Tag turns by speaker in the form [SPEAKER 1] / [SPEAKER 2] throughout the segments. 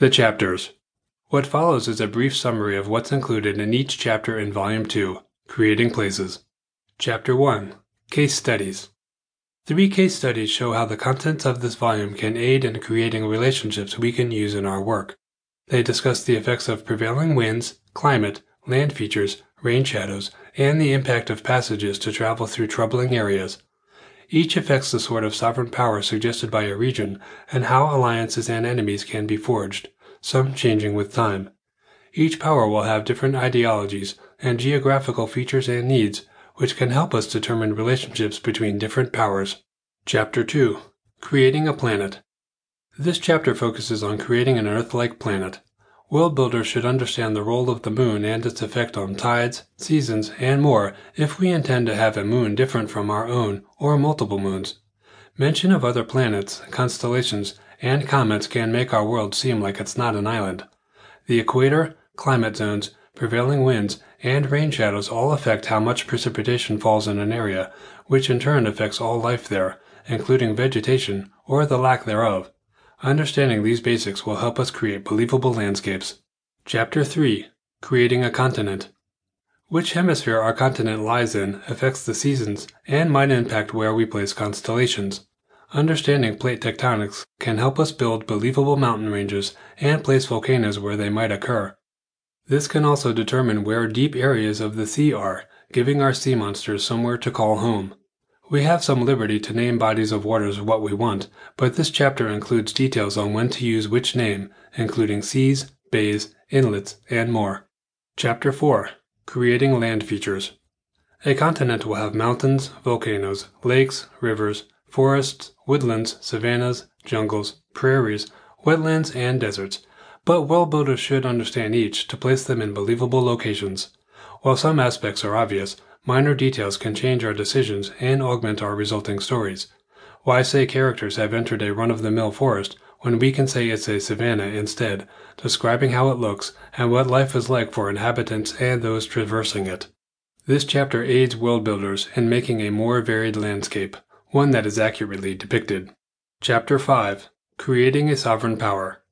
[SPEAKER 1] The chapters. What follows is a brief summary of what's included in each chapter in Volume 2, Creating Places. Chapter 1 Case Studies. Three case studies show how the contents of this volume can aid in creating relationships we can use in our work. They discuss the effects of prevailing winds, climate, land features, rain shadows, and the impact of passages to travel through troubling areas. Each affects the sort of sovereign power suggested by a region and how alliances and enemies can be forged, some changing with time. Each power will have different ideologies and geographical features and needs, which can help us determine relationships between different powers. Chapter 2 Creating a Planet. This chapter focuses on creating an Earth like planet. World builders should understand the role of the moon and its effect on tides, seasons, and more if we intend to have a moon different from our own or multiple moons. Mention of other planets, constellations, and comets can make our world seem like it's not an island. The equator, climate zones, prevailing winds, and rain shadows all affect how much precipitation falls in an area, which in turn affects all life there, including vegetation or the lack thereof. Understanding these basics will help us create believable landscapes. Chapter 3 Creating a Continent. Which hemisphere our continent lies in affects the seasons and might impact where we place constellations. Understanding plate tectonics can help us build believable mountain ranges and place volcanoes where they might occur. This can also determine where deep areas of the sea are, giving our sea monsters somewhere to call home. We have some liberty to name bodies of waters what we want, but this chapter includes details on when to use which name, including seas, bays, inlets, and more. Chapter 4 Creating Land Features A continent will have mountains, volcanoes, lakes, rivers, forests, woodlands, savannas, jungles, prairies, wetlands, and deserts, but world builders should understand each to place them in believable locations. While some aspects are obvious, Minor details can change our decisions and augment our resulting stories. Why say characters have entered a run of the mill forest when we can say it's a savanna instead, describing how it looks and what life is like for inhabitants and those traversing it? This chapter aids world builders in making a more varied landscape, one that is accurately depicted. Chapter 5 Creating a Sovereign Power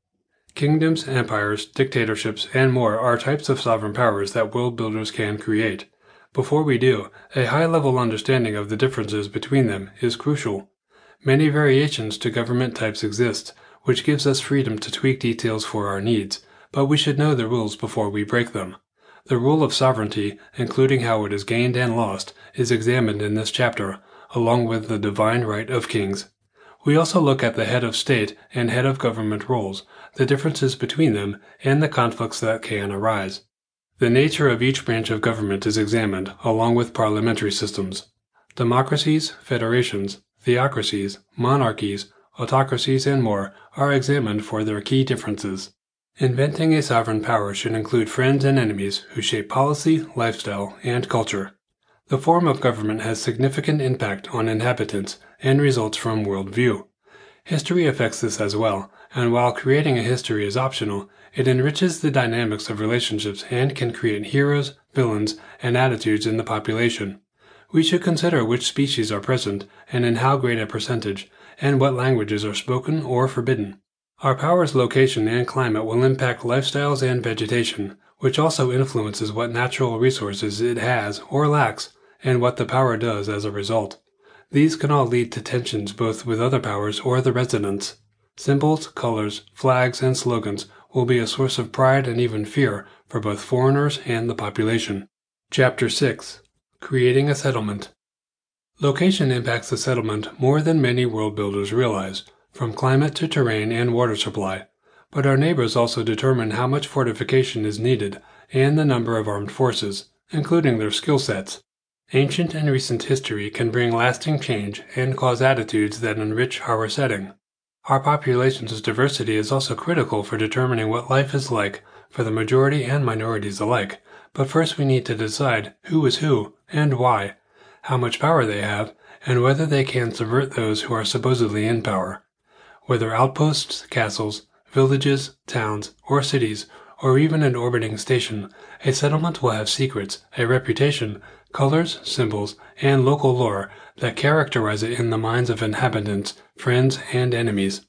[SPEAKER 1] Kingdoms, empires, dictatorships, and more are types of sovereign powers that world builders can create. Before we do, a high level understanding of the differences between them is crucial. Many variations to government types exist, which gives us freedom to tweak details for our needs, but we should know the rules before we break them. The rule of sovereignty, including how it is gained and lost, is examined in this chapter, along with the divine right of kings. We also look at the head of state and head of government roles, the differences between them, and the conflicts that can arise. The nature of each branch of government is examined, along with parliamentary systems. Democracies, federations, theocracies, monarchies, autocracies, and more are examined for their key differences. Inventing a sovereign power should include friends and enemies who shape policy, lifestyle, and culture. The form of government has significant impact on inhabitants and results from worldview. History affects this as well, and while creating a history is optional, it enriches the dynamics of relationships and can create heroes, villains, and attitudes in the population. We should consider which species are present and in how great a percentage, and what languages are spoken or forbidden. Our power's location and climate will impact lifestyles and vegetation, which also influences what natural resources it has or lacks, and what the power does as a result. These can all lead to tensions both with other powers or the residents. Symbols, colors, flags, and slogans will be a source of pride and even fear for both foreigners and the population. Chapter 6 Creating a Settlement Location impacts the settlement more than many world builders realize, from climate to terrain and water supply. But our neighbors also determine how much fortification is needed and the number of armed forces, including their skill sets. Ancient and recent history can bring lasting change and cause attitudes that enrich our setting. Our population's diversity is also critical for determining what life is like for the majority and minorities alike. But first we need to decide who is who and why, how much power they have, and whether they can subvert those who are supposedly in power. Whether outposts, castles, villages, towns, or cities, or even an orbiting station, a settlement will have secrets, a reputation, colors, symbols, and local lore that characterize it in the minds of inhabitants, friends, and enemies.